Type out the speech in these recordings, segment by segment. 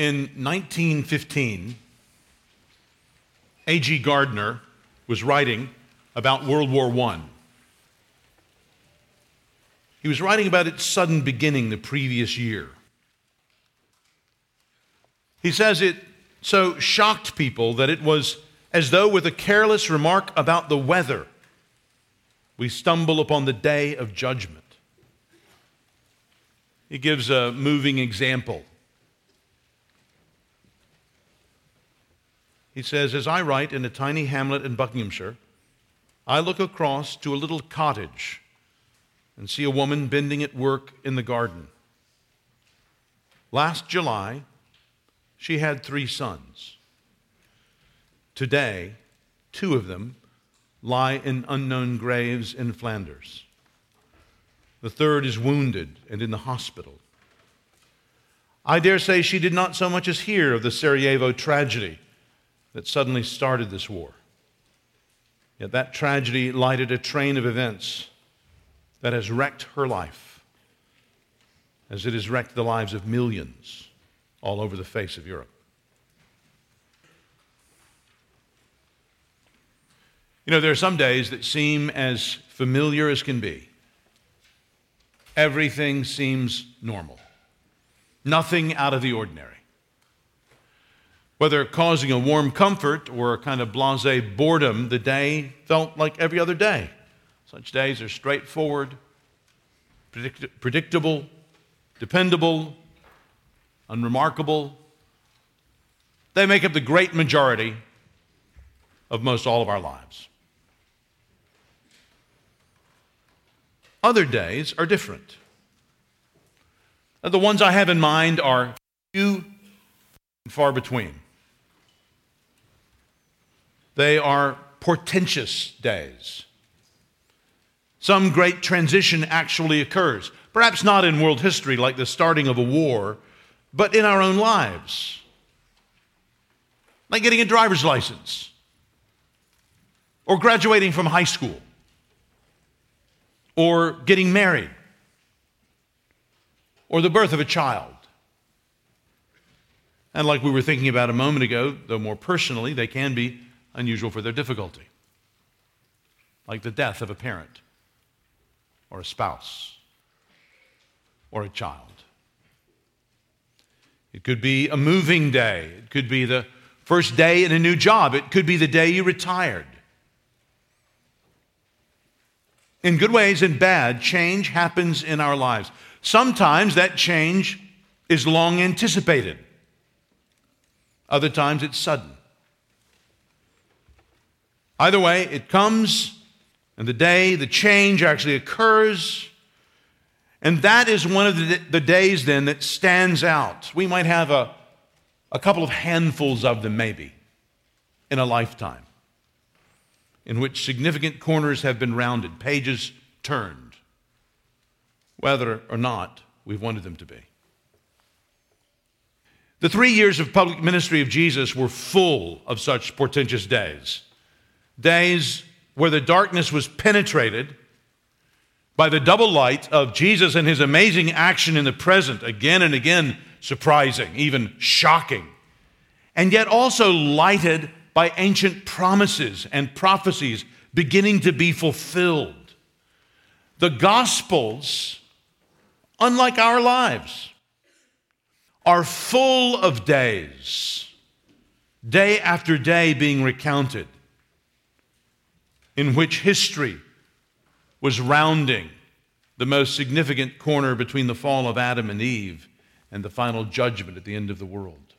In 1915, A.G. Gardner was writing about World War I. He was writing about its sudden beginning the previous year. He says it so shocked people that it was as though, with a careless remark about the weather, we stumble upon the day of judgment. He gives a moving example. He says, As I write in a tiny hamlet in Buckinghamshire, I look across to a little cottage and see a woman bending at work in the garden. Last July, she had three sons. Today, two of them lie in unknown graves in Flanders. The third is wounded and in the hospital. I dare say she did not so much as hear of the Sarajevo tragedy that suddenly started this war. Yet that tragedy lighted a train of events that has wrecked her life, as it has wrecked the lives of millions all over the face of Europe. You know, there are some days that seem as familiar as can be. Everything seems normal, nothing out of the ordinary. Whether causing a warm comfort or a kind of blase boredom, the day felt like every other day. Such days are straightforward, predict- predictable, dependable, unremarkable. They make up the great majority of most all of our lives. Other days are different. The ones I have in mind are few and far between. They are portentous days. Some great transition actually occurs, perhaps not in world history like the starting of a war, but in our own lives. Like getting a driver's license or graduating from high school or getting married or the birth of a child. And like we were thinking about a moment ago, though more personally, they can be unusual for their difficulty, like the death of a parent or a spouse or a child. It could be a moving day. It could be the first day in a new job. It could be the day you retired. In good ways and bad, change happens in our lives. Sometimes that change is long anticipated, other times it's sudden. Either way, it comes, and the day the change actually occurs. And that is one of the, the days then that stands out. We might have a, a couple of handfuls of them, maybe, in a lifetime in which significant corners have been rounded, pages turned, whether or not we've wanted them to be. The three years of public ministry of Jesus were full of such portentous days. Days where the darkness was penetrated by the double light of Jesus and his amazing action in the present, again and again surprising, even shocking, and yet also lighted by ancient promises and prophecies beginning to be fulfilled. The Gospels, unlike our lives, are full of days, day after day being recounted, in which history was rounding the most significant corner between the fall of Adam and Eve and the final judgment at the end of the world.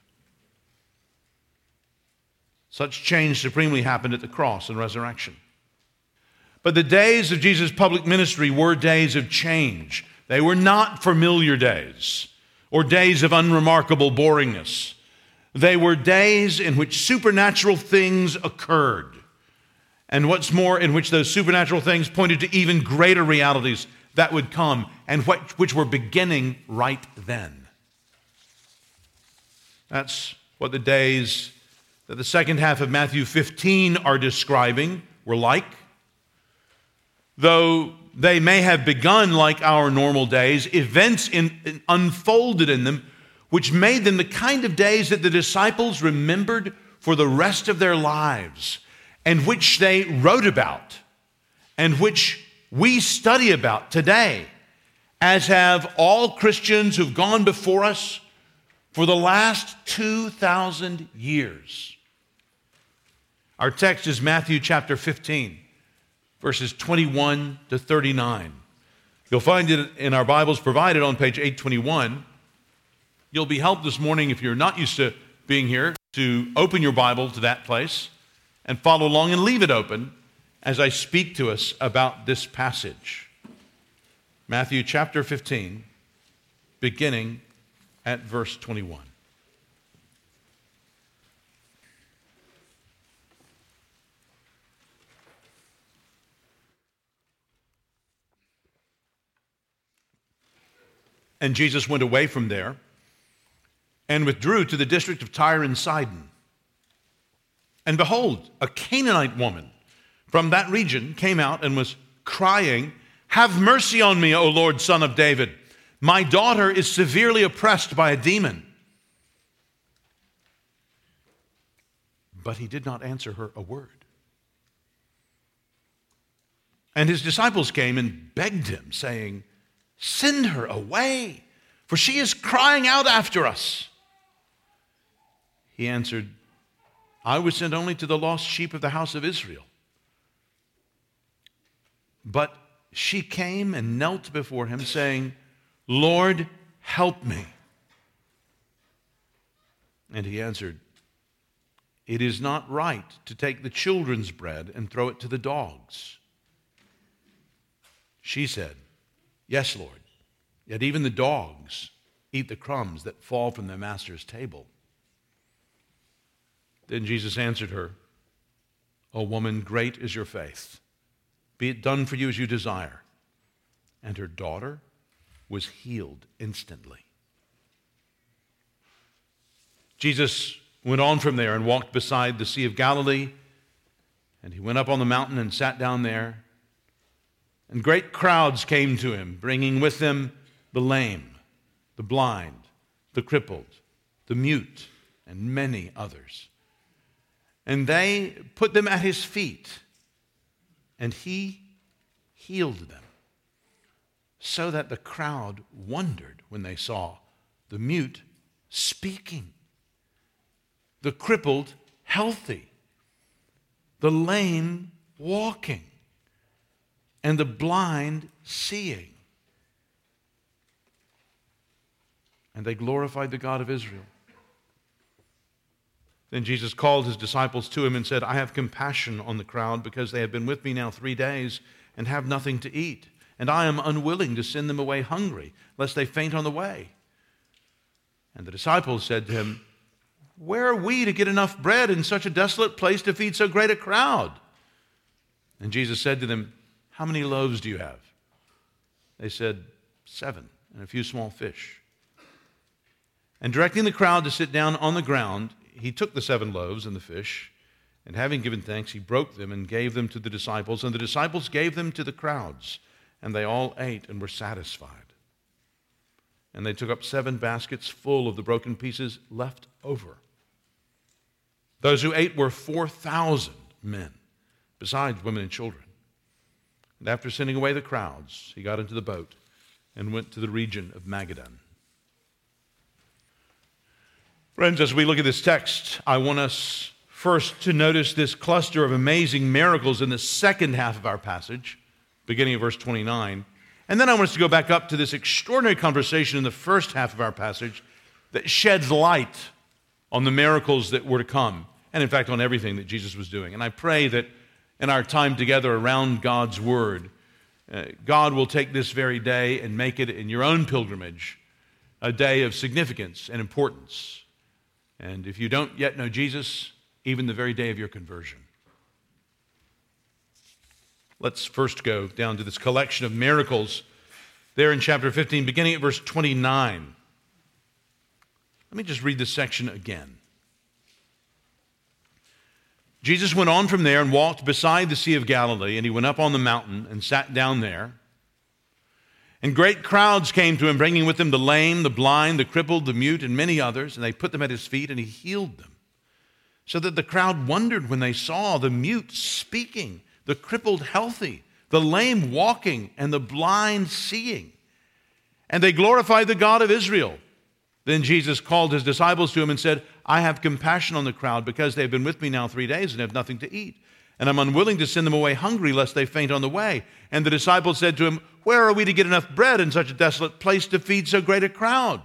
Such change supremely happened at the cross and resurrection. But the days of Jesus' public ministry were days of change. They were not familiar days or days of unremarkable boringness. They were days in which supernatural things occurred. And what's more, in which those supernatural things pointed to even greater realities that would come and which were beginning right then. That's what the days that the second half of Matthew 15 are describing were like. Though they may have begun like our normal days, events in, in, unfolded in them which made them the kind of days that the disciples remembered for the rest of their lives, and which they wrote about, and which we study about today, as have all Christians who've gone before us for the last 2,000 years. Our text is Matthew chapter 15, verses 21 to 39. You'll find it in our Bibles provided on page 821. You'll be helped this morning if you're not used to being here to open your Bible to that place and follow along and leave it open as I speak to us about this passage. Matthew chapter 15, beginning at verse 21. And Jesus went away from there and withdrew to the district of Tyre and Sidon. And behold, a Canaanite woman from that region came out and was crying, Have mercy on me, O Lord, son of David. My daughter is severely oppressed by a demon. But he did not answer her a word. And his disciples came and begged him, saying, Send her away, for she is crying out after us. He answered, I was sent only to the lost sheep of the house of Israel. But she came and knelt before him, saying, Lord, help me. And he answered, It is not right to take the children's bread and throw it to the dogs. She said, Yes, Lord. Yet even the dogs eat the crumbs that fall from their master's table. Then Jesus answered her, O woman, great is your faith. Be it done for you as you desire. And her daughter was healed instantly. Jesus went on from there and walked beside the Sea of Galilee. And he went up on the mountain and sat down there. And great crowds came to him, bringing with them the lame, the blind, the crippled, the mute, and many others. And they put them at his feet, and he healed them, so that the crowd wondered when they saw the mute speaking, the crippled healthy, the lame walking and the blind seeing. And they glorified the God of Israel. Then Jesus called his disciples to him and said, I have compassion on the crowd because they have been with me now three days and have nothing to eat. And I am unwilling to send them away hungry, lest they faint on the way. And the disciples said to him, Where are we to get enough bread in such a desolate place to feed so great a crowd? And Jesus said to them, how many loaves do you have? They said, Seven, and a few small fish. And directing the crowd to sit down on the ground, he took the seven loaves and the fish, and having given thanks, he broke them and gave them to the disciples, and the disciples gave them to the crowds, and they all ate and were satisfied. And they took up seven baskets full of the broken pieces left over. Those who ate were 4,000 men, besides women and children. And after sending away the crowds, he got into the boat and went to the region of Magadan. Friends, as we look at this text, I want us first to notice this cluster of amazing miracles in the second half of our passage, beginning of verse 29. And then I want us to go back up to this extraordinary conversation in the first half of our passage that sheds light on the miracles that were to come, and in fact, on everything that Jesus was doing. And I pray that in our time together around God's Word, uh, God will take this very day and make it in your own pilgrimage a day of significance and importance. And if you don't yet know Jesus, even the very day of your conversion. Let's first go down to this collection of miracles there in chapter 15, beginning at verse 29. Let me just read this section again. Jesus went on from there and walked beside the Sea of Galilee, and he went up on the mountain and sat down there. And great crowds came to him, bringing with them the lame, the blind, the crippled, the mute, and many others, and they put them at his feet, and he healed them. So that the crowd wondered when they saw the mute speaking, the crippled healthy, the lame walking, and the blind seeing. And they glorified the God of Israel. Then Jesus called his disciples to him and said, I have compassion on the crowd because they have been with me now three days and have nothing to eat. And I'm unwilling to send them away hungry lest they faint on the way. And the disciples said to him, Where are we to get enough bread in such a desolate place to feed so great a crowd?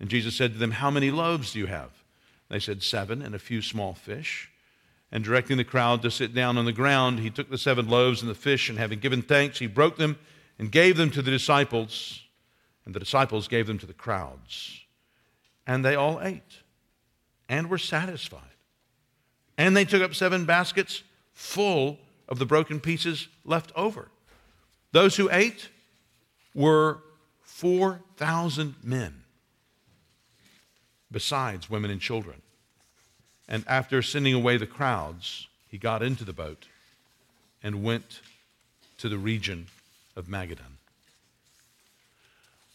And Jesus said to them, How many loaves do you have? They said, Seven and a few small fish. And directing the crowd to sit down on the ground, he took the seven loaves and the fish, and having given thanks, he broke them and gave them to the disciples. And the disciples gave them to the crowds. And they all ate and were satisfied. And they took up seven baskets full of the broken pieces left over. Those who ate were 4,000 men, besides women and children. And after sending away the crowds, he got into the boat and went to the region of Magadan.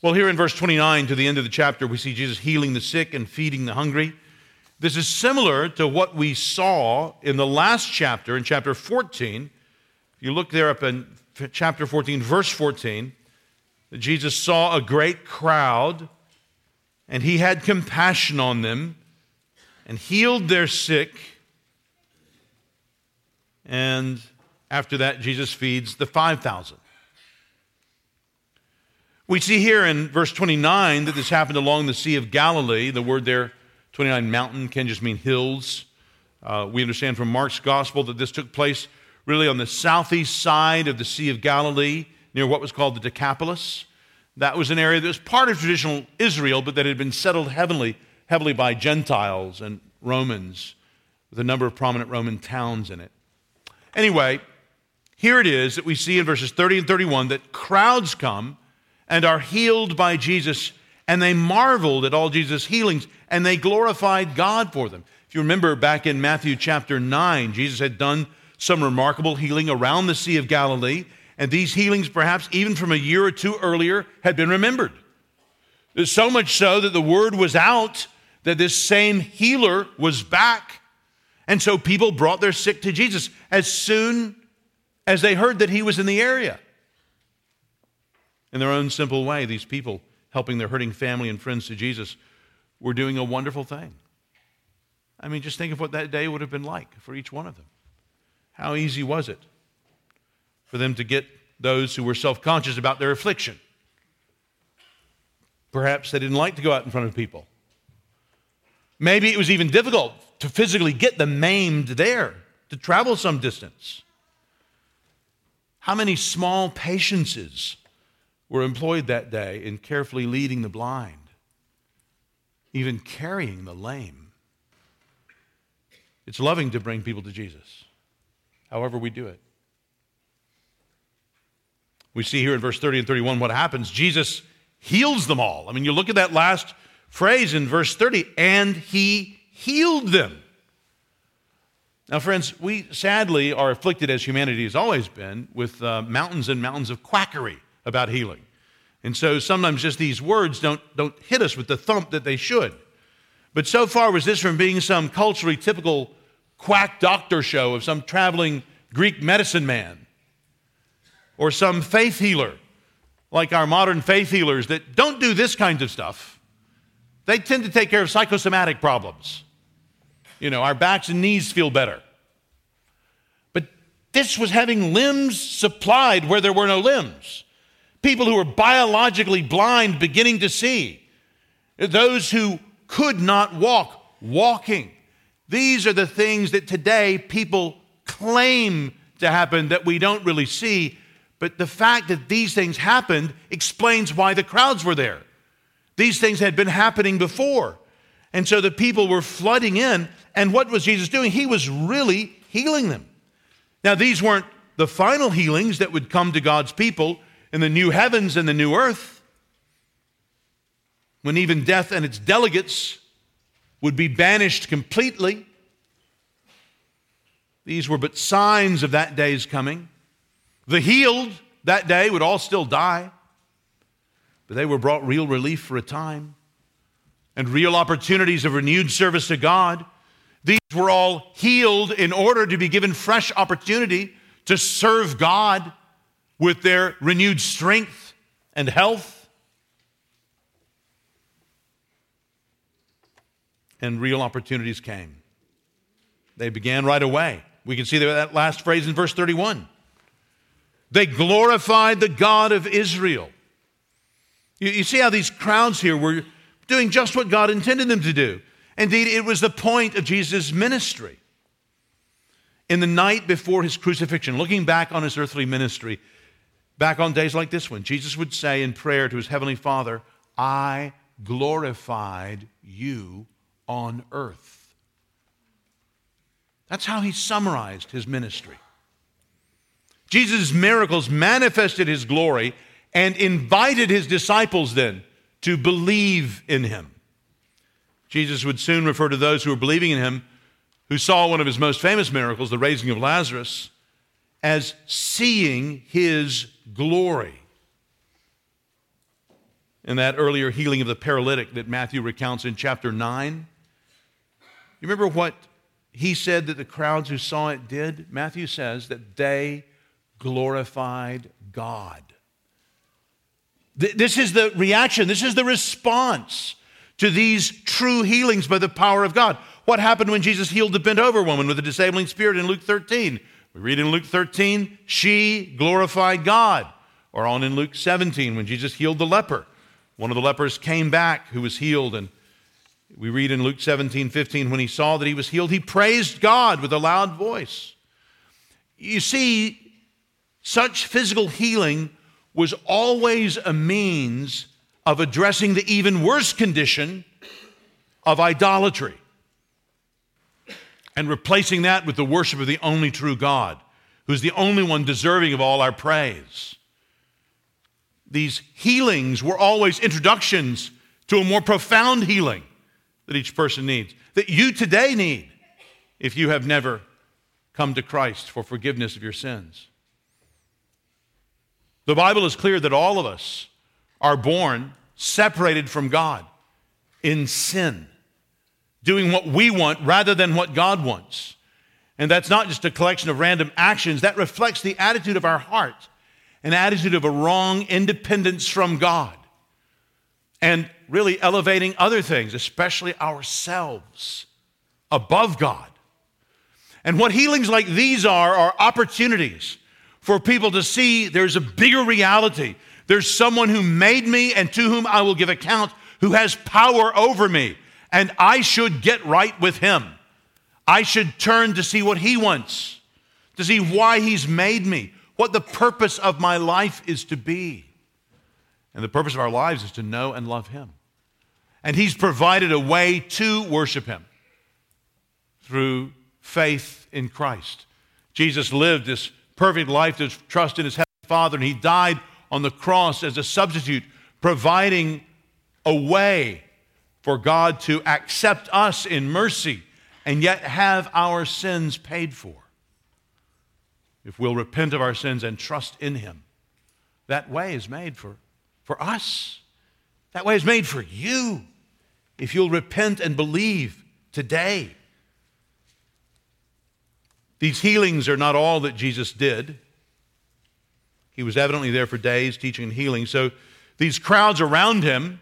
Well, here in verse 29 to the end of the chapter, we see Jesus healing the sick and feeding the hungry. This is similar to what we saw in the last chapter, in chapter 14. If you look there up in chapter 14, verse 14, Jesus saw a great crowd and he had compassion on them and healed their sick. And after that, Jesus feeds the 5,000. We see here in verse 29 that this happened along the Sea of Galilee. The word there 29 mountain can just mean hills. Uh, we understand from Mark's gospel that this took place really on the southeast side of the Sea of Galilee, near what was called the Decapolis. That was an area that was part of traditional Israel, but that had been settled heavily, heavily by Gentiles and Romans, with a number of prominent Roman towns in it. Anyway, here it is that we see in verses 30 and 31 that crowds come and are healed by Jesus and they marveled at all Jesus' healings and they glorified God for them. If you remember back in Matthew chapter 9, Jesus had done some remarkable healing around the Sea of Galilee, and these healings, perhaps even from a year or two earlier, had been remembered. So much so that the word was out that this same healer was back. And so people brought their sick to Jesus as soon as they heard that he was in the area. In their own simple way, these people helping their hurting family and friends to Jesus, were doing a wonderful thing. I mean, just think of what that day would have been like for each one of them. How easy was it for them to get those who were self conscious about their affliction? Perhaps they didn't like to go out in front of people. Maybe it was even difficult to physically get the maimed there, to travel some distance. How many small patiences were employed that day in carefully leading the blind, even carrying the lame. It's loving to bring people to Jesus, however, we do it. We see here in verse 30 and 31 what happens. Jesus heals them all. I mean, you look at that last phrase in verse 30, and he healed them. Now, friends, we sadly are afflicted, as humanity has always been, with uh, mountains and mountains of quackery about healing. And so sometimes just these words don't, don't hit us with the thump that they should. But so far was this from being some culturally typical quack doctor show of some traveling Greek medicine man or some faith healer like our modern faith healers that don't do this kind of stuff. They tend to take care of psychosomatic problems. You know, our backs and knees feel better. But this was having limbs supplied where there were no limbs people who were biologically blind beginning to see, those who could not walk, walking. These are the things that today people claim to happen that we don't really see. But the fact that these things happened explains why the crowds were there. These things had been happening before. And so the people were flooding in. And what was Jesus doing? He was really healing them. Now, these weren't the final healings that would come to God's people in the new heavens and the new earth, when even death and its delegates would be banished completely. These were but signs of that day's coming. The healed that day would all still die. but they were brought real relief for a time and real opportunities of renewed service to God. These were all healed in order to be given fresh opportunity to serve God with their renewed strength and health. And real opportunities came. They began right away. We can see that last phrase in verse 31. They glorified the God of Israel. You, you, see how these crowds here were doing just what God intended them to do. Indeed, it was the point of Jesus' ministry. In the night before his crucifixion, looking back on his earthly ministry, back on days like this one, Jesus would say in prayer to his heavenly Father, I glorified you on earth. That's how he summarized his ministry. Jesus' miracles manifested his glory and invited his disciples then to believe in him. Jesus would soon refer to those who were believing in him, who saw one of his most famous miracles, the raising of Lazarus, as seeing his glory. In that earlier healing of the paralytic that Matthew recounts in chapter 9, you remember what he said that the crowds who saw it did? Matthew says that they glorified God. This is the reaction, this is the response to these true healings by the power of God. What happened when Jesus healed the bent over woman with a disabling spirit in Luke 13? We read in Luke 13, she glorified God. Or on in Luke 17, when Jesus healed the leper. One of the lepers came back who was healed. And we read in Luke 17, 15, when he saw that he was healed, he praised God with a loud voice. You see, such physical healing was always a means of addressing the even worse condition of idolatry and replacing that with the worship of the only true God, who's the only one deserving of all our praise. These healings were always introductions to a more profound healing that each person needs, that you today need if you have never come to Christ for forgiveness of your sins. The Bible is clear that all of us are born separated from God in sin, doing what we want rather than what God wants. And that's not just a collection of random actions, that reflects the attitude of our heart, an attitude of a wrong independence from God, and really elevating other things, especially ourselves, above God. And what healings like these are, are opportunities for people to see there's a bigger reality. There's someone who made me and to whom I will give account, who has power over me, and I should get right with him. I should turn to see what he wants, to see why he's made me, what the purpose of my life is to be. And the purpose of our lives is to know and love him. And he's provided a way to worship him through faith in Christ. Jesus lived this perfect life to trust in his heavenly Father, and he died on the cross as a substitute, providing a way for God to accept us in mercy and yet have our sins paid for. If we'll repent of our sins and trust in him, that way is made for, for us. That way is made for you. If you'll repent and believe today. These healings are not all that Jesus did. He was evidently there for days teaching and healing. So these crowds around him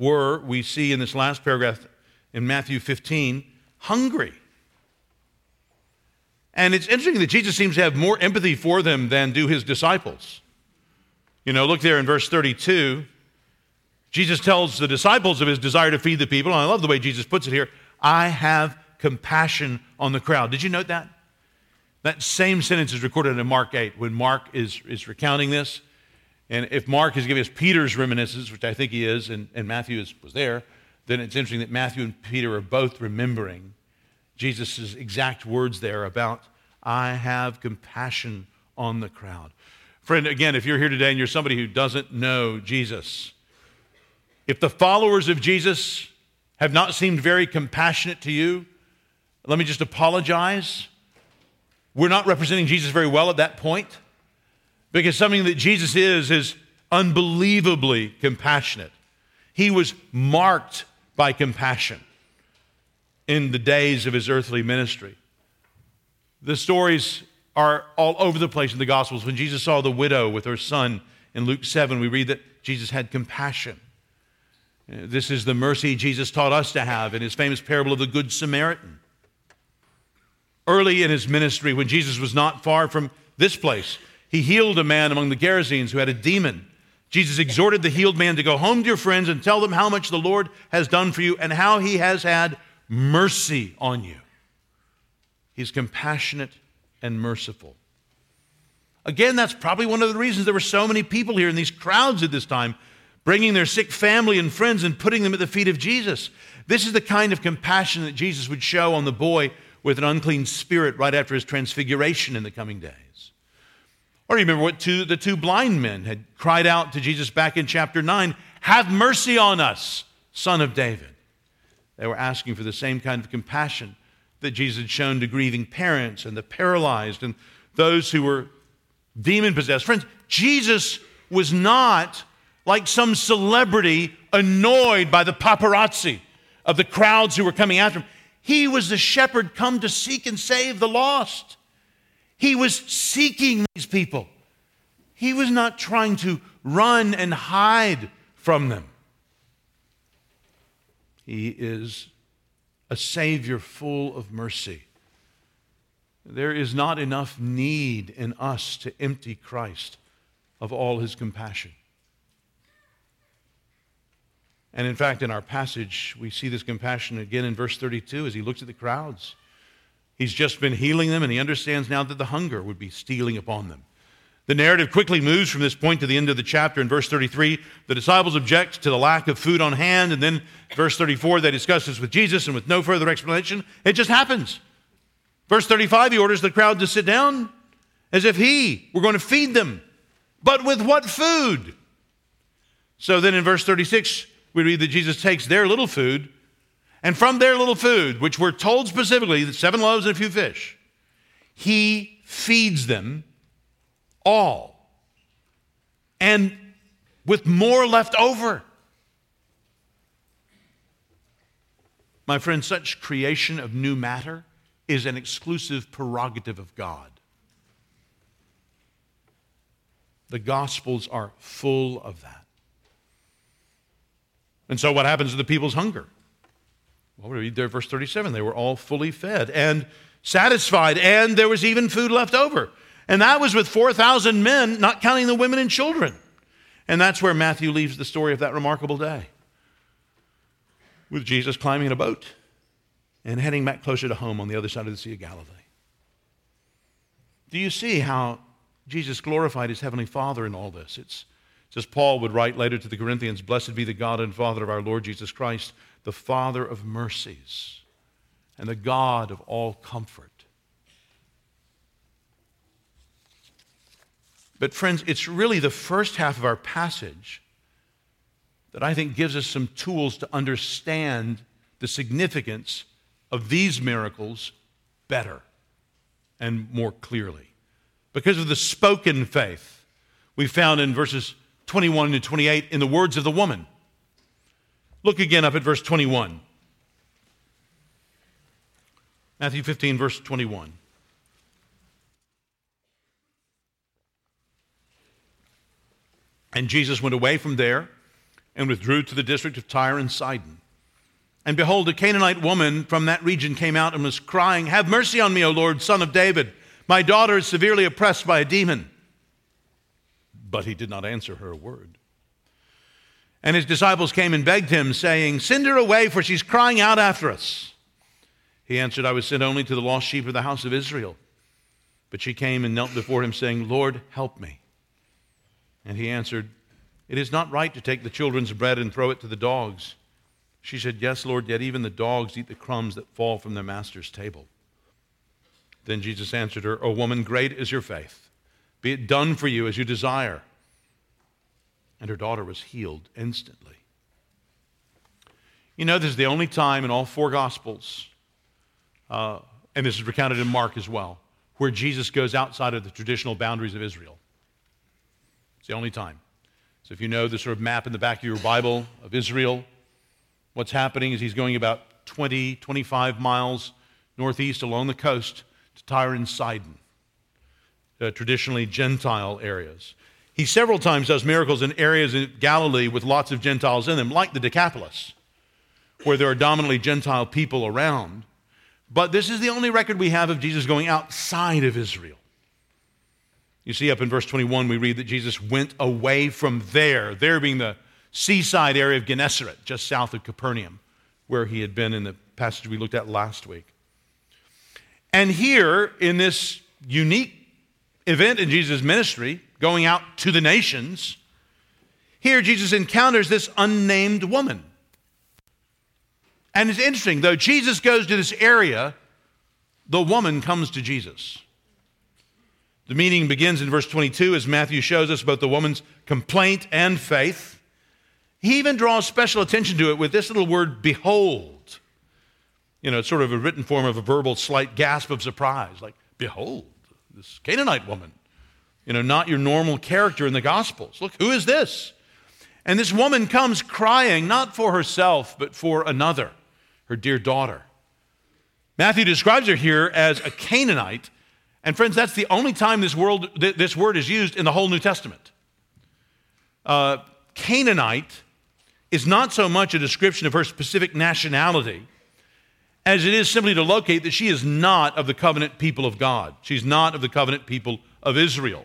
were, we see in this last paragraph in Matthew 15, hungry. And it's interesting that Jesus seems to have more empathy for them than do his disciples. You know, look there in verse 32. Jesus tells the disciples of his desire to feed the people, and I love the way Jesus puts it here I have compassion on the crowd. Did you note that? That same sentence is recorded in Mark 8 when Mark is, is recounting this. And if Mark is giving us Peter's reminiscence, which I think he is, and, and Matthew is, was there, then it's interesting that Matthew and Peter are both remembering Jesus' exact words there about, I have compassion on the crowd. Friend, again, if you're here today and you're somebody who doesn't know Jesus, if the followers of Jesus have not seemed very compassionate to you, let me just apologize. We're not representing Jesus very well at that point because something that Jesus is is unbelievably compassionate. He was marked by compassion in the days of his earthly ministry. The stories are all over the place in the Gospels. When Jesus saw the widow with her son in Luke 7, we read that Jesus had compassion. This is the mercy Jesus taught us to have in his famous parable of the Good Samaritan. Early in his ministry, when Jesus was not far from this place, he healed a man among the Gerasenes who had a demon. Jesus exhorted the healed man to go home to your friends and tell them how much the Lord has done for you and how he has had mercy on you. He's compassionate and merciful. Again, that's probably one of the reasons there were so many people here in these crowds at this time, bringing their sick family and friends and putting them at the feet of Jesus. This is the kind of compassion that Jesus would show on the boy with an unclean spirit right after his transfiguration in the coming days. Or you remember what two, the two blind men had cried out to Jesus back in chapter 9 Have mercy on us, son of David. They were asking for the same kind of compassion that Jesus had shown to grieving parents and the paralyzed and those who were demon possessed. Friends, Jesus was not like some celebrity annoyed by the paparazzi of the crowds who were coming after him. He was the shepherd come to seek and save the lost. He was seeking these people. He was not trying to run and hide from them. He is a Savior full of mercy. There is not enough need in us to empty Christ of all his compassion. And in fact, in our passage, we see this compassion again in verse 32 as he looks at the crowds. He's just been healing them, and he understands now that the hunger would be stealing upon them. The narrative quickly moves from this point to the end of the chapter in verse 33. The disciples object to the lack of food on hand, and then verse 34, they discuss this with Jesus, and with no further explanation, it just happens. Verse 35, he orders the crowd to sit down as if he were going to feed them. But with what food? So then in verse 36, we read that Jesus takes their little food, and from their little food, which we're told specifically, that seven loaves and a few fish, he feeds them all. And with more left over. My friend, such creation of new matter is an exclusive prerogative of God. The Gospels are full of that. And so, what happens to the people's hunger? Well, we read there, verse 37 they were all fully fed and satisfied, and there was even food left over. And that was with 4,000 men, not counting the women and children. And that's where Matthew leaves the story of that remarkable day with Jesus climbing in a boat and heading back closer to home on the other side of the Sea of Galilee. Do you see how Jesus glorified his heavenly Father in all this? It's just Paul would write later to the Corinthians Blessed be the God and Father of our Lord Jesus Christ, the Father of mercies and the God of all comfort. But, friends, it's really the first half of our passage that I think gives us some tools to understand the significance of these miracles better and more clearly. Because of the spoken faith we found in verses 21 to 28 in the words of the woman. Look again up at verse 21. Matthew 15, verse 21. And Jesus went away from there and withdrew to the district of Tyre and Sidon. And behold, a Canaanite woman from that region came out and was crying, Have mercy on me, O Lord, son of David. My daughter is severely oppressed by a demon. But he did not answer her a word. And his disciples came and begged him, saying, Send her away, for she's crying out after us. He answered, I was sent only to the lost sheep of the house of Israel. But she came and knelt before him, saying, Lord, help me. And he answered, It is not right to take the children's bread and throw it to the dogs. She said, Yes, Lord, yet even the dogs eat the crumbs that fall from their master's table. Then Jesus answered her, O woman, great is your faith. Be it done for you as you desire. And her daughter was healed instantly. You know, this is the only time in all four Gospels, uh, and this is recounted in Mark as well, where Jesus goes outside of the traditional boundaries of Israel. It's the only time. So if you know the sort of map in the back of your Bible of Israel, what's happening is he's going about 20, 25 miles northeast along the coast to Tyre and Sidon, uh, traditionally Gentile areas. He several times does miracles in areas in Galilee with lots of Gentiles in them, like the Decapolis, where there are dominantly Gentile people around. But this is the only record we have of Jesus going outside of Israel. You see, up in verse 21, we read that Jesus went away from there, there being the seaside area of Gennesaret, just south of Capernaum, where he had been in the passage we looked at last week. And here, in this unique event in Jesus' ministry, going out to the nations, here Jesus encounters this unnamed woman. And it's interesting, though Jesus goes to this area, the woman comes to Jesus. The meeting begins in verse 22 as Matthew shows us both the woman's complaint and faith. He even draws special attention to it with this little word, behold. You know, it's sort of a written form of a verbal slight gasp of surprise, like, behold, this Canaanite woman. You know, not your normal character in the Gospels. Look, who is this? And this woman comes crying, not for herself, but for another her dear daughter. Matthew describes her here as a Canaanite, and friends, that's the only time this, world, this word is used in the whole New Testament. Uh, Canaanite is not so much a description of her specific nationality as it is simply to locate that she is not of the covenant people of God. She's not of the covenant people of Israel.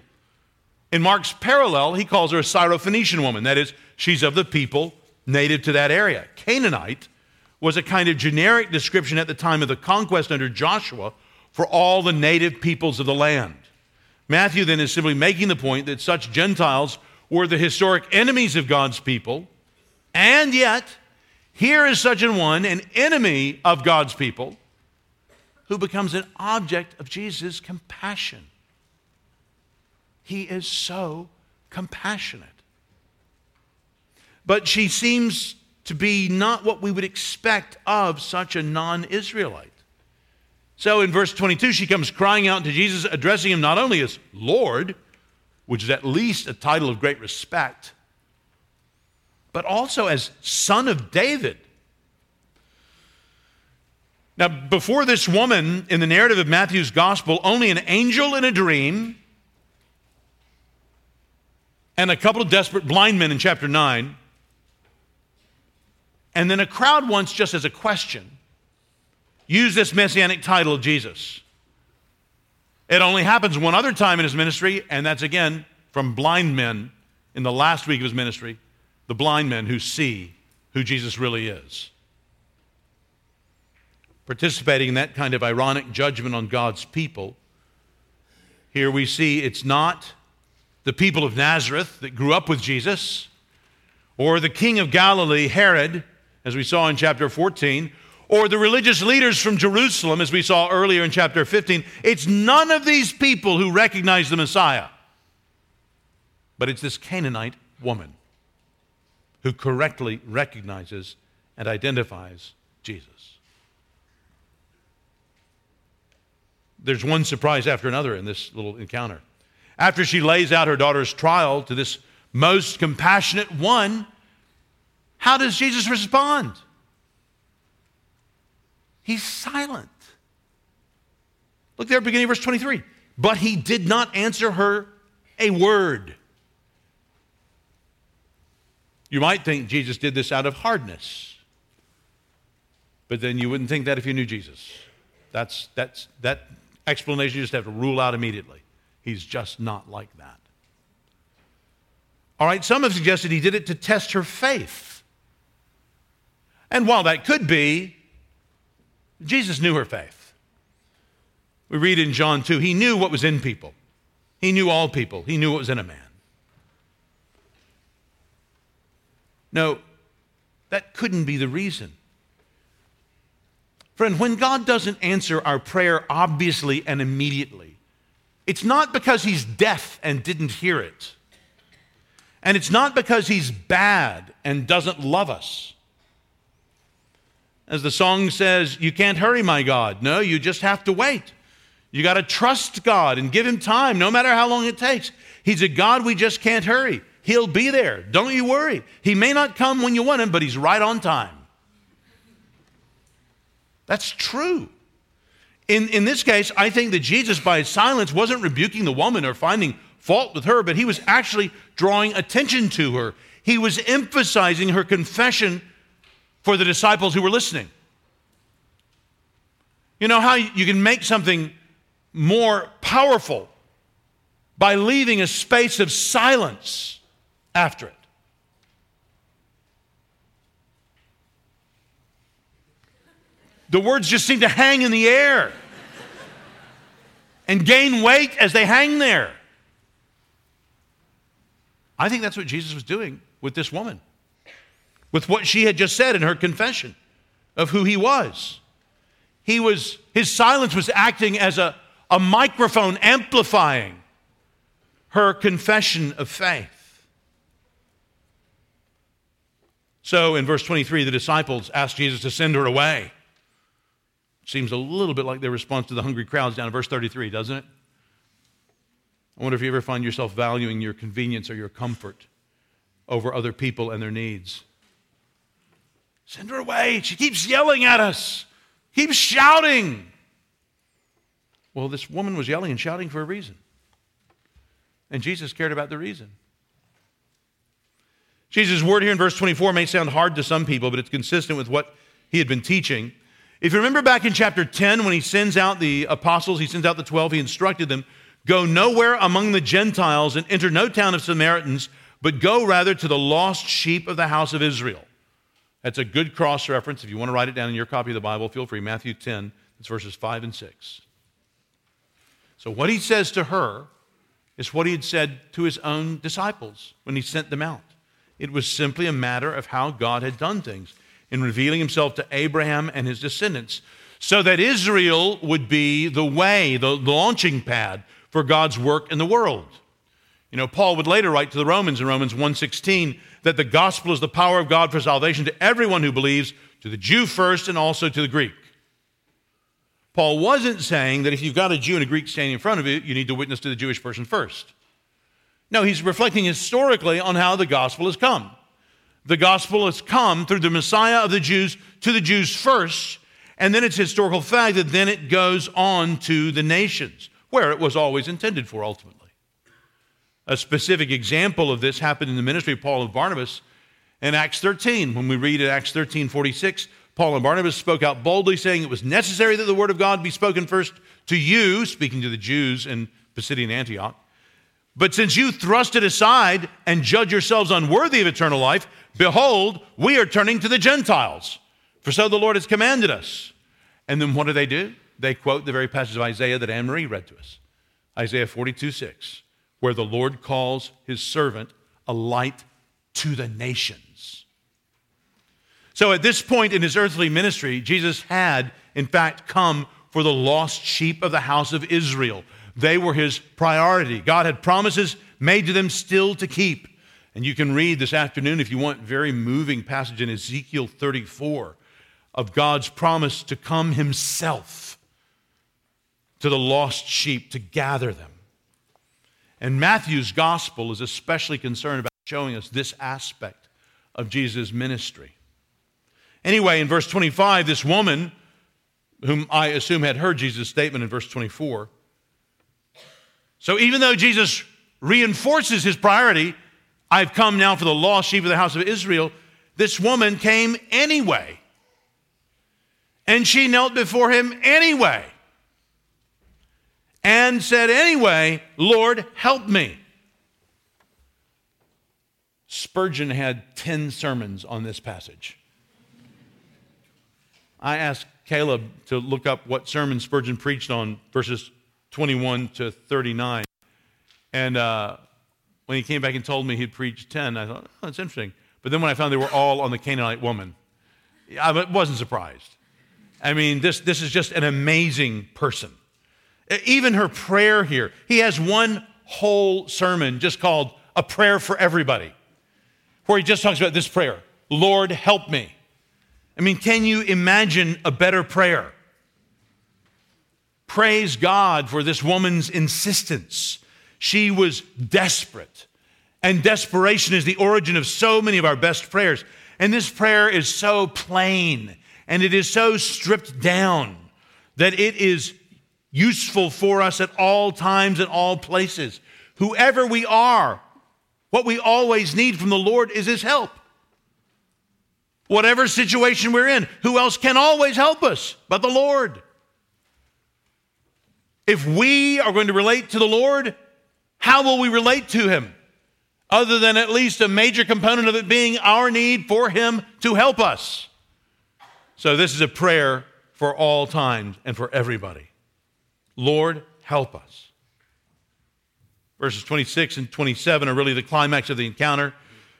In Mark's parallel, he calls her a Syrophoenician woman. That is, she's of the people native to that area. Canaanite was a kind of generic description at the time of the conquest under Joshua for all the native peoples of the land. Matthew then is simply making the point that such Gentiles were the historic enemies of God's people, and yet, here is such an one, an enemy of God's people, who becomes an object of Jesus' compassion. He is so compassionate. But she seems to be not what we would expect of such a non Israelite. So in verse 22, she comes crying out to Jesus, addressing him not only as Lord, which is at least a title of great respect, but also as Son of David. Now, before this woman in the narrative of Matthew's gospel, only an angel in a dream and a couple of desperate blind men in chapter 9 and then a crowd once, just as a question, used this messianic title of Jesus. It only happens one other time in his ministry, and that's again from blind men in the last week of his ministry, the blind men who see who Jesus really is. Participating in that kind of ironic judgment on God's people, here we see it's not the people of Nazareth that grew up with Jesus, or the king of Galilee, Herod, as we saw in chapter 14, or the religious leaders from Jerusalem, as we saw earlier in chapter 15. It's none of these people who recognize the Messiah, but it's this Canaanite woman who correctly recognizes and identifies Jesus. There's one surprise after another in this little encounter. After she lays out her daughter's trial to this most compassionate one, how does Jesus respond? He's silent. Look there, beginning verse 23. But he did not answer her a word. You might think Jesus did this out of hardness, but then you wouldn't think that if you knew Jesus. That's, that's, that explanation you just have to rule out immediately. He's just not like that. All right, some have suggested he did it to test her faith. And while that could be, Jesus knew her faith. We read in John 2, he knew what was in people. He knew all people. He knew what was in a man. No, that couldn't be the reason. Friend, when God doesn't answer our prayer obviously and immediately, it's not because he's deaf and didn't hear it. And it's not because he's bad and doesn't love us. As the song says, you can't hurry my God. No, you just have to wait. You got to trust God and give him time, no matter how long it takes. He's a God we just can't hurry. He'll be there. Don't you worry. He may not come when you want him, but he's right on time. That's true. In, in this case, I think that Jesus, by his silence, wasn't rebuking the woman or finding fault with her, but he was actually drawing attention to her. He was emphasizing her confession for the disciples who were listening. You know how you can make something more powerful by leaving a space of silence after it. The words just seem to hang in the air and gain weight as they hang there. I think that's what Jesus was doing with this woman, with what she had just said in her confession of who he was. He was his silence was acting as a, a microphone amplifying her confession of faith. So in verse 23, the disciples asked Jesus to send her away. Seems a little bit like their response to the hungry crowds down in verse 33, doesn't it? I wonder if you ever find yourself valuing your convenience or your comfort over other people and their needs. Send her away. She keeps yelling at us, keeps shouting. Well, this woman was yelling and shouting for a reason. And Jesus cared about the reason. Jesus' word here in verse 24 may sound hard to some people, but it's consistent with what he had been teaching. If you remember back in chapter 10, when he sends out the apostles, he sends out the 12, he instructed them go nowhere among the Gentiles and enter no town of Samaritans, but go rather to the lost sheep of the house of Israel. That's a good cross reference. If you want to write it down in your copy of the Bible, feel free. Matthew 10, it's verses 5 and 6. So, what he says to her is what he had said to his own disciples when he sent them out. It was simply a matter of how God had done things in revealing himself to Abraham and his descendants, so that Israel would be the way, the launching pad for God's work in the world. You know, Paul would later write to the Romans in Romans 1:16 that the gospel is the power of God for salvation to everyone who believes, to the Jew first and also to the Greek. Paul wasn't saying that if you've got a Jew and a Greek standing in front of you, you need to witness to the Jewish person first. No, he's reflecting historically on how the gospel has come. The gospel has come through the Messiah of the Jews to the Jews first, and then it's historical fact that then it goes on to the nations, where it was always intended for ultimately. A specific example of this happened in the ministry of Paul and Barnabas in Acts 13. When we read in Acts 13 46, Paul and Barnabas spoke out boldly, saying it was necessary that the word of God be spoken first to you, speaking to the Jews in Pisidian Antioch. But since you thrust it aside and judge yourselves unworthy of eternal life, behold, we are turning to the Gentiles. For so the Lord has commanded us. And then what do they do? They quote the very passage of Isaiah that Anne Marie read to us Isaiah 42 6, where the Lord calls his servant a light to the nations. So at this point in his earthly ministry, Jesus had, in fact, come for the lost sheep of the house of Israel. They were his priority. God had promises made to them still to keep. And you can read this afternoon, if you want, very moving passage in Ezekiel 34 of God's promise to come himself to the lost sheep to gather them. And Matthew's gospel is especially concerned about showing us this aspect of Jesus' ministry. Anyway, in verse 25, this woman, whom I assume had heard Jesus' statement in verse 24, so even though Jesus reinforces his priority, I've come now for the lost sheep of the house of Israel, this woman came anyway. And she knelt before him anyway. And said, Anyway, Lord, help me. Spurgeon had 10 sermons on this passage. I asked Caleb to look up what sermon Spurgeon preached on verses 21 to 39. And uh, when he came back and told me he'd preached 10, I thought, oh, that's interesting. But then when I found they were all on the Canaanite woman, I wasn't surprised. I mean, this, this is just an amazing person. Even her prayer here, he has one whole sermon just called A Prayer for Everybody, where he just talks about this prayer Lord, help me. I mean, can you imagine a better prayer? Praise God for this woman's insistence. She was desperate And desperation is the origin of so many of our best prayers. And this prayer is so plain and it is so stripped down that it is useful for us at all times and all places. Whoever we are, what we always need from the Lord is His help. Whatever situation we're in, who else can always help us but the Lord? If we are going to relate to the Lord, how will we relate to Him? Other than at least a major component of it being our need for Him to help us. So, this is a prayer for all times and for everybody. Lord, help us. Verses 26 and 27 are really the climax of the encounter.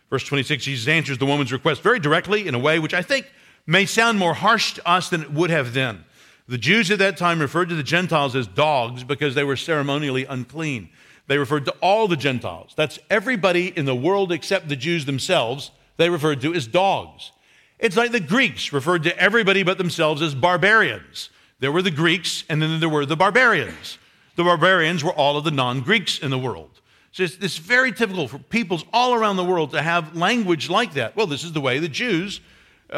Verse 26, Jesus answers the woman's request very directly in a way which I think may sound more harsh to us than it would have then. The Jews at that time referred to the Gentiles as dogs because they were ceremonially unclean. They referred to all the Gentiles. That's everybody in the world except the Jews themselves, they referred to as dogs. It's like the Greeks referred to everybody but themselves as barbarians. There were the Greeks, and then there were the barbarians. The barbarians were all of the non Greeks in the world. So it's, it's very typical for peoples all around the world to have language like that. Well, this is the way the Jews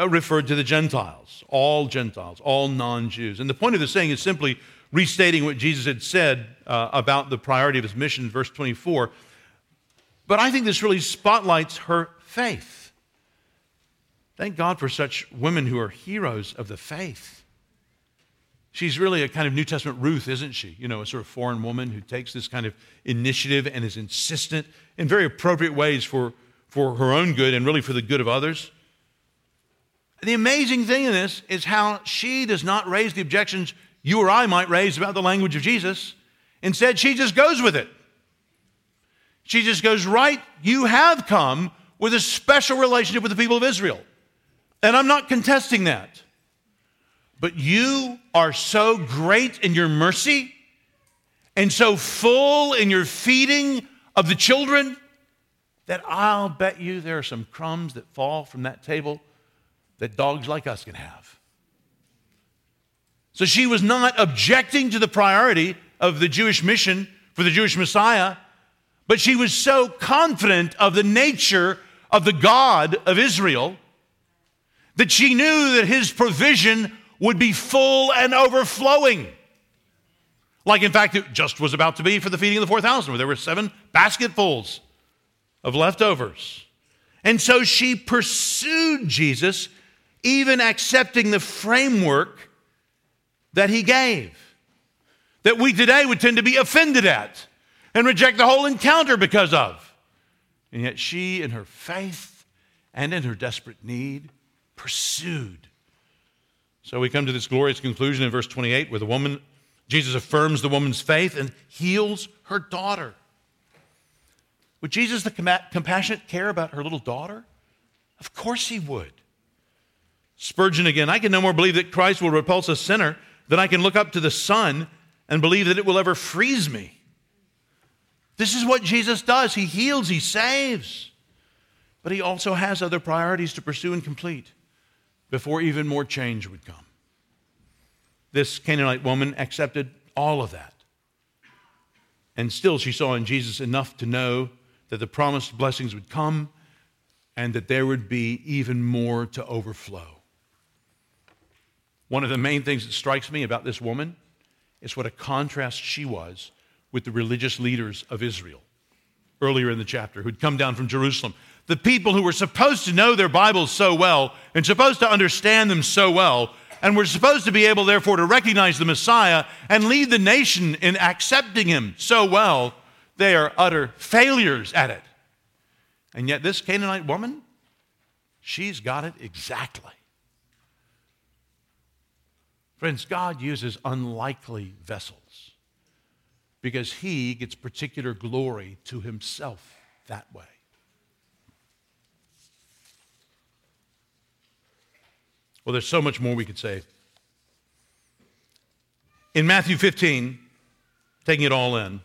referred to the Gentiles, all Gentiles, all non Jews. And the point of the saying is simply restating what Jesus had said uh, about the priority of his mission, verse 24. But I think this really spotlights her faith. Thank God for such women who are heroes of the faith. She's really a kind of New Testament Ruth, isn't she? You know, a sort of foreign woman who takes this kind of initiative and is insistent in very appropriate ways for, for her own good and really for the good of others. The amazing thing in this is how she does not raise the objections you or I might raise about the language of Jesus. Instead, she just goes with it. She just goes, Right, you have come with a special relationship with the people of Israel. And I'm not contesting that. But you are so great in your mercy and so full in your feeding of the children that I'll bet you there are some crumbs that fall from that table that dogs like us can have. So she was not objecting to the priority of the Jewish mission for the Jewish Messiah, but she was so confident of the nature of the God of Israel that she knew that his provision would be full and overflowing. Like, in fact, it just was about to be for the feeding of the 4,000, where there were seven basketfuls of leftovers. And so she pursued Jesus, even accepting the framework that he gave, that we today would tend to be offended at and reject the whole encounter because of. And yet she, in her faith and in her desperate need, pursued. So we come to this glorious conclusion in verse 28 where the woman, Jesus affirms the woman's faith and heals her daughter. Would Jesus, the compassionate, care about her little daughter? Of course he would. Spurgeon again, I can no more believe that Christ will repulse a sinner than I can look up to the sun and believe that it will ever freeze me. This is what Jesus does. He heals, he saves. But he also has other priorities to pursue and complete before even more change would come. This Canaanite woman accepted all of that. And still, she saw in Jesus enough to know that the promised blessings would come and that there would be even more to overflow. One of the main things that strikes me about this woman is what a contrast she was with the religious leaders of Israel earlier in the chapter who'd come down from Jerusalem the people who were supposed to know their Bibles so well and supposed to understand them so well, and were supposed to be able, therefore, to recognize the Messiah and lead the nation in accepting him so well, they are utter failures at it. And yet, this Canaanite woman, she's got it exactly. Friends, God uses unlikely vessels because he gets particular glory to himself that way. Well, there's so much more we could say. In Matthew 15, taking it all in,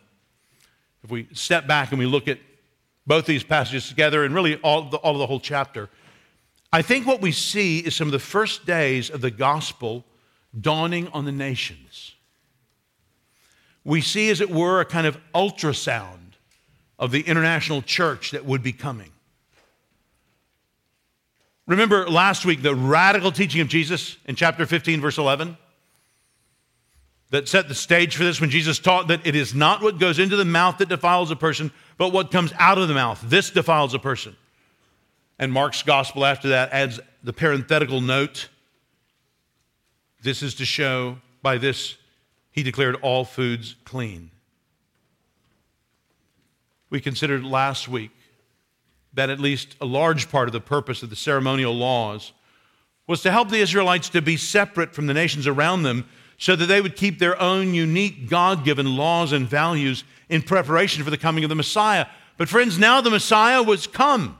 if we step back and we look at both these passages together and really all, the, all of the whole chapter, I think what we see is some of the first days of the gospel dawning on the nations. We see, as it were, a kind of ultrasound of the international church that would be coming. Remember last week the radical teaching of Jesus in chapter 15, verse 11? That set the stage for this when Jesus taught that it is not what goes into the mouth that defiles a person, but what comes out of the mouth. This defiles a person. And Mark's gospel after that adds the parenthetical note. This is to show by this he declared all foods clean. We considered last week that at least a large part of the purpose of the ceremonial laws was to help the Israelites to be separate from the nations around them so that they would keep their own unique God given laws and values in preparation for the coming of the Messiah. But, friends, now the Messiah was come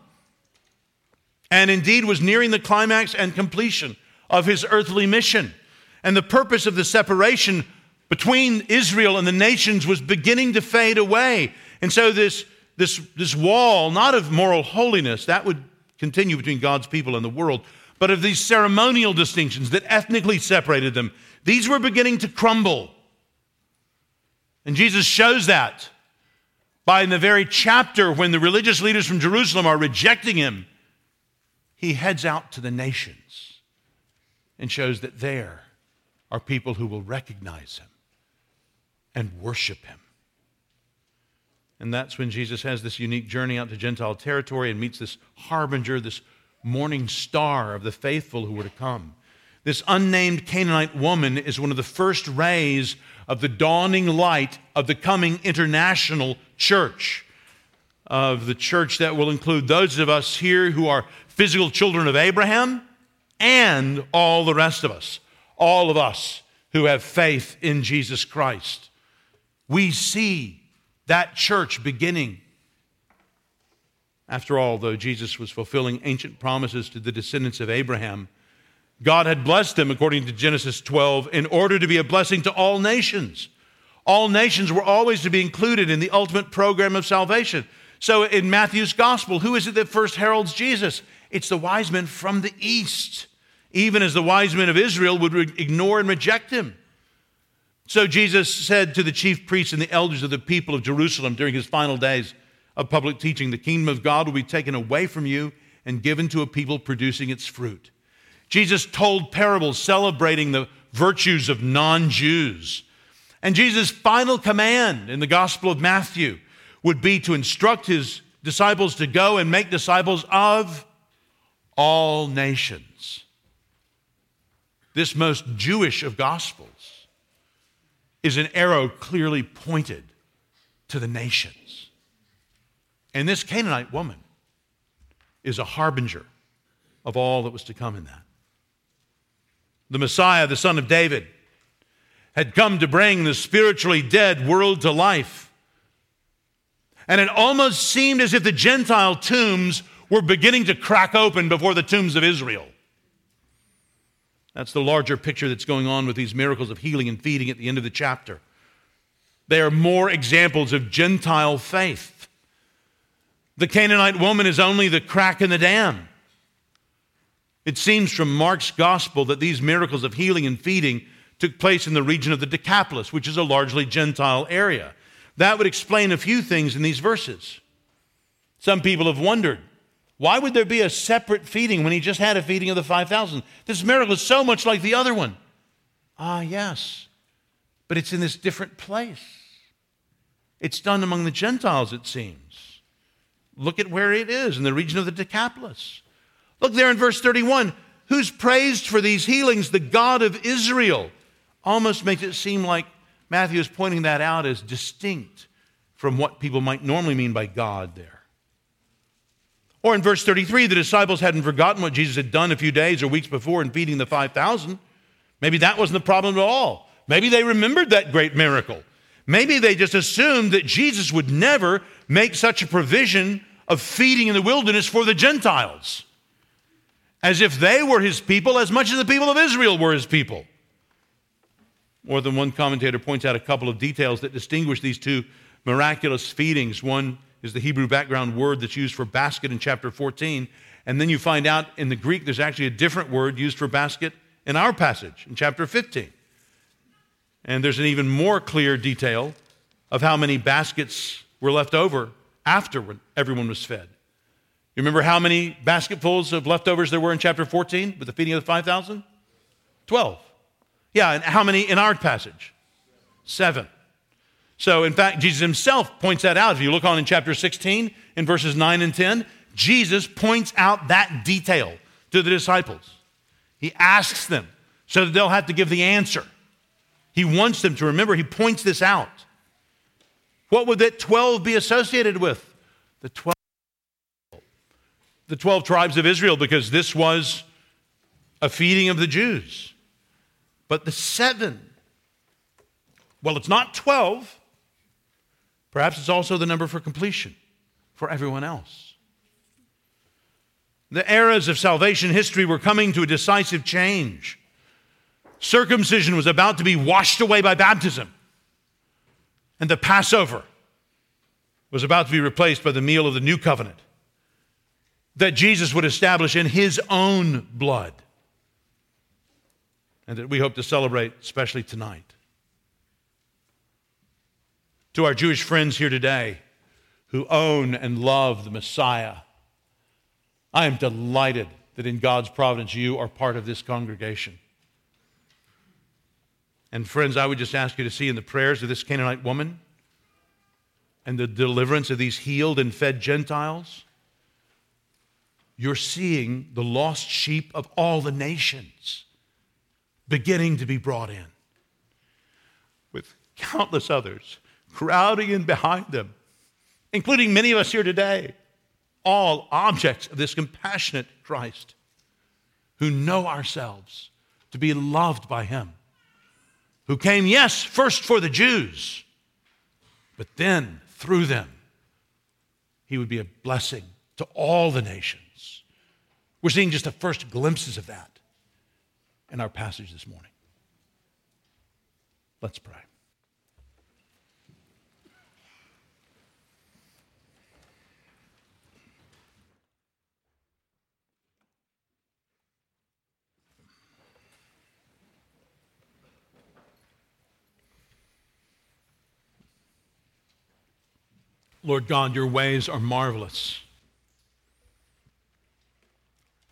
and indeed was nearing the climax and completion of his earthly mission. And the purpose of the separation between Israel and the nations was beginning to fade away. And so, this this, this wall, not of moral holiness, that would continue between God's people and the world, but of these ceremonial distinctions that ethnically separated them, these were beginning to crumble. And Jesus shows that by in the very chapter when the religious leaders from Jerusalem are rejecting him, he heads out to the nations and shows that there are people who will recognize him and worship him. And that's when Jesus has this unique journey out to Gentile territory and meets this harbinger, this morning star of the faithful who were to come. This unnamed Canaanite woman is one of the first rays of the dawning light of the coming international church, of the church that will include those of us here who are physical children of Abraham and all the rest of us, all of us who have faith in Jesus Christ. We see that church beginning. After all, though Jesus was fulfilling ancient promises to the descendants of Abraham, God had blessed them, according to Genesis 12, in order to be a blessing to all nations. All nations were always to be included in the ultimate program of salvation. So in Matthew's gospel, who is it that first heralds Jesus? It's the wise men from the east, even as the wise men of Israel would re- ignore and reject him. So Jesus said to the chief priests and the elders of the people of Jerusalem during his final days of public teaching, The kingdom of God will be taken away from you and given to a people producing its fruit. Jesus told parables celebrating the virtues of non Jews. And Jesus' final command in the Gospel of Matthew would be to instruct his disciples to go and make disciples of all nations. This most Jewish of Gospels is an arrow clearly pointed to the nations. And this Canaanite woman is a harbinger of all that was to come in that. The Messiah, the son of David, had come to bring the spiritually dead world to life. And it almost seemed as if the Gentile tombs were beginning to crack open before the tombs of Israel. That's the larger picture that's going on with these miracles of healing and feeding at the end of the chapter. They are more examples of Gentile faith. The Canaanite woman is only the crack in the dam. It seems from Mark's gospel that these miracles of healing and feeding took place in the region of the Decapolis, which is a largely Gentile area. That would explain a few things in these verses. Some people have wondered why would there be a separate feeding when he just had a feeding of the 5,000? This miracle is so much like the other one. Ah, yes, but it's in this different place. It's done among the Gentiles, it seems. Look at where it is in the region of the Decapolis. Look there in verse 31. Who's praised for these healings? The God of Israel. Almost makes it seem like Matthew is pointing that out as distinct from what people might normally mean by God there. Or in verse 33, the disciples hadn't forgotten what Jesus had done a few days or weeks before in feeding the 5,000. Maybe that wasn't the problem at all. Maybe they remembered that great miracle. Maybe they just assumed that Jesus would never make such a provision of feeding in the wilderness for the Gentiles, as if they were his people as much as the people of Israel were his people. More than one commentator points out a couple of details that distinguish these two miraculous feedings. One is the Hebrew background word that's used for basket in chapter 14. And then you find out in the Greek there's actually a different word used for basket in our passage in chapter 15. And there's an even more clear detail of how many baskets were left over after everyone was fed. You remember how many basketfuls of leftovers there were in chapter 14 with the feeding of the 5,000? 12. Yeah, and how many in our passage? Seven. So, in fact, Jesus himself points that out. If you look on in chapter 16, in verses 9 and 10, Jesus points out that detail to the disciples. He asks them so that they'll have to give the answer. He wants them to remember, he points this out. What would that 12 be associated with? The 12 the 12 tribes of Israel because this was a feeding of the Jews. But the 7 well, it's not 12. Perhaps it's also the number for completion for everyone else. The eras of salvation history were coming to a decisive change. Circumcision was about to be washed away by baptism, and the Passover was about to be replaced by the meal of the new covenant that Jesus would establish in his own blood, and that we hope to celebrate, especially tonight. To our Jewish friends here today who own and love the Messiah, I am delighted that in God's providence you are part of this congregation. And friends, I would just ask you to see in the prayers of this Canaanite woman and the deliverance of these healed and fed Gentiles, you're seeing the lost sheep of all the nations beginning to be brought in, with countless others crowding in behind them, including many of us here today, all objects of this compassionate Christ who know ourselves to be loved by Him, who came, yes, first for the Jews, but then through them, He would be a blessing to all the nations. We're seeing just the first glimpses of that in our passage this morning. Let's pray. Lord God, your ways are marvelous.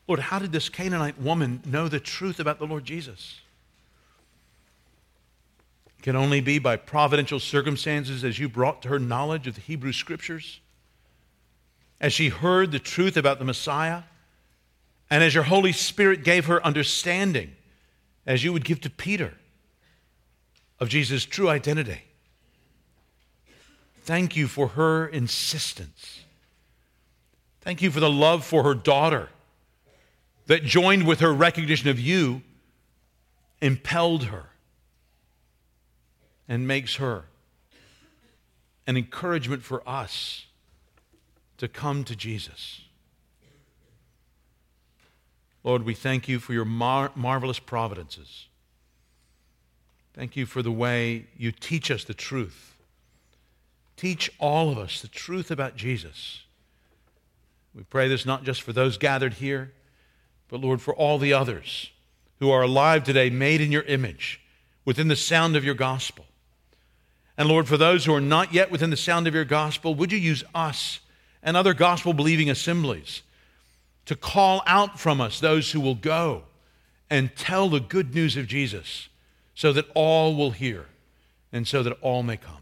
Lord, how did this Canaanite woman know the truth about the Lord Jesus? It can only be by providential circumstances as you brought to her knowledge of the Hebrew Scriptures, as she heard the truth about the Messiah, and as your Holy Spirit gave her understanding, as you would give to Peter, of Jesus' true identity. Thank you for her insistence. Thank you for the love for her daughter that joined with her recognition of you, impelled her, and makes her an encouragement for us to come to Jesus. Lord, we thank you for your mar- marvelous providences. Thank you for the way you teach us the truth Teach all of us the truth about Jesus. We pray this not just for those gathered here, but Lord, for all the others who are alive today, made in your image, within the sound of your gospel. And Lord, for those who are not yet within the sound of your gospel, would you use us and other gospel believing assemblies to call out from us those who will go and tell the good news of Jesus so that all will hear and so that all may come.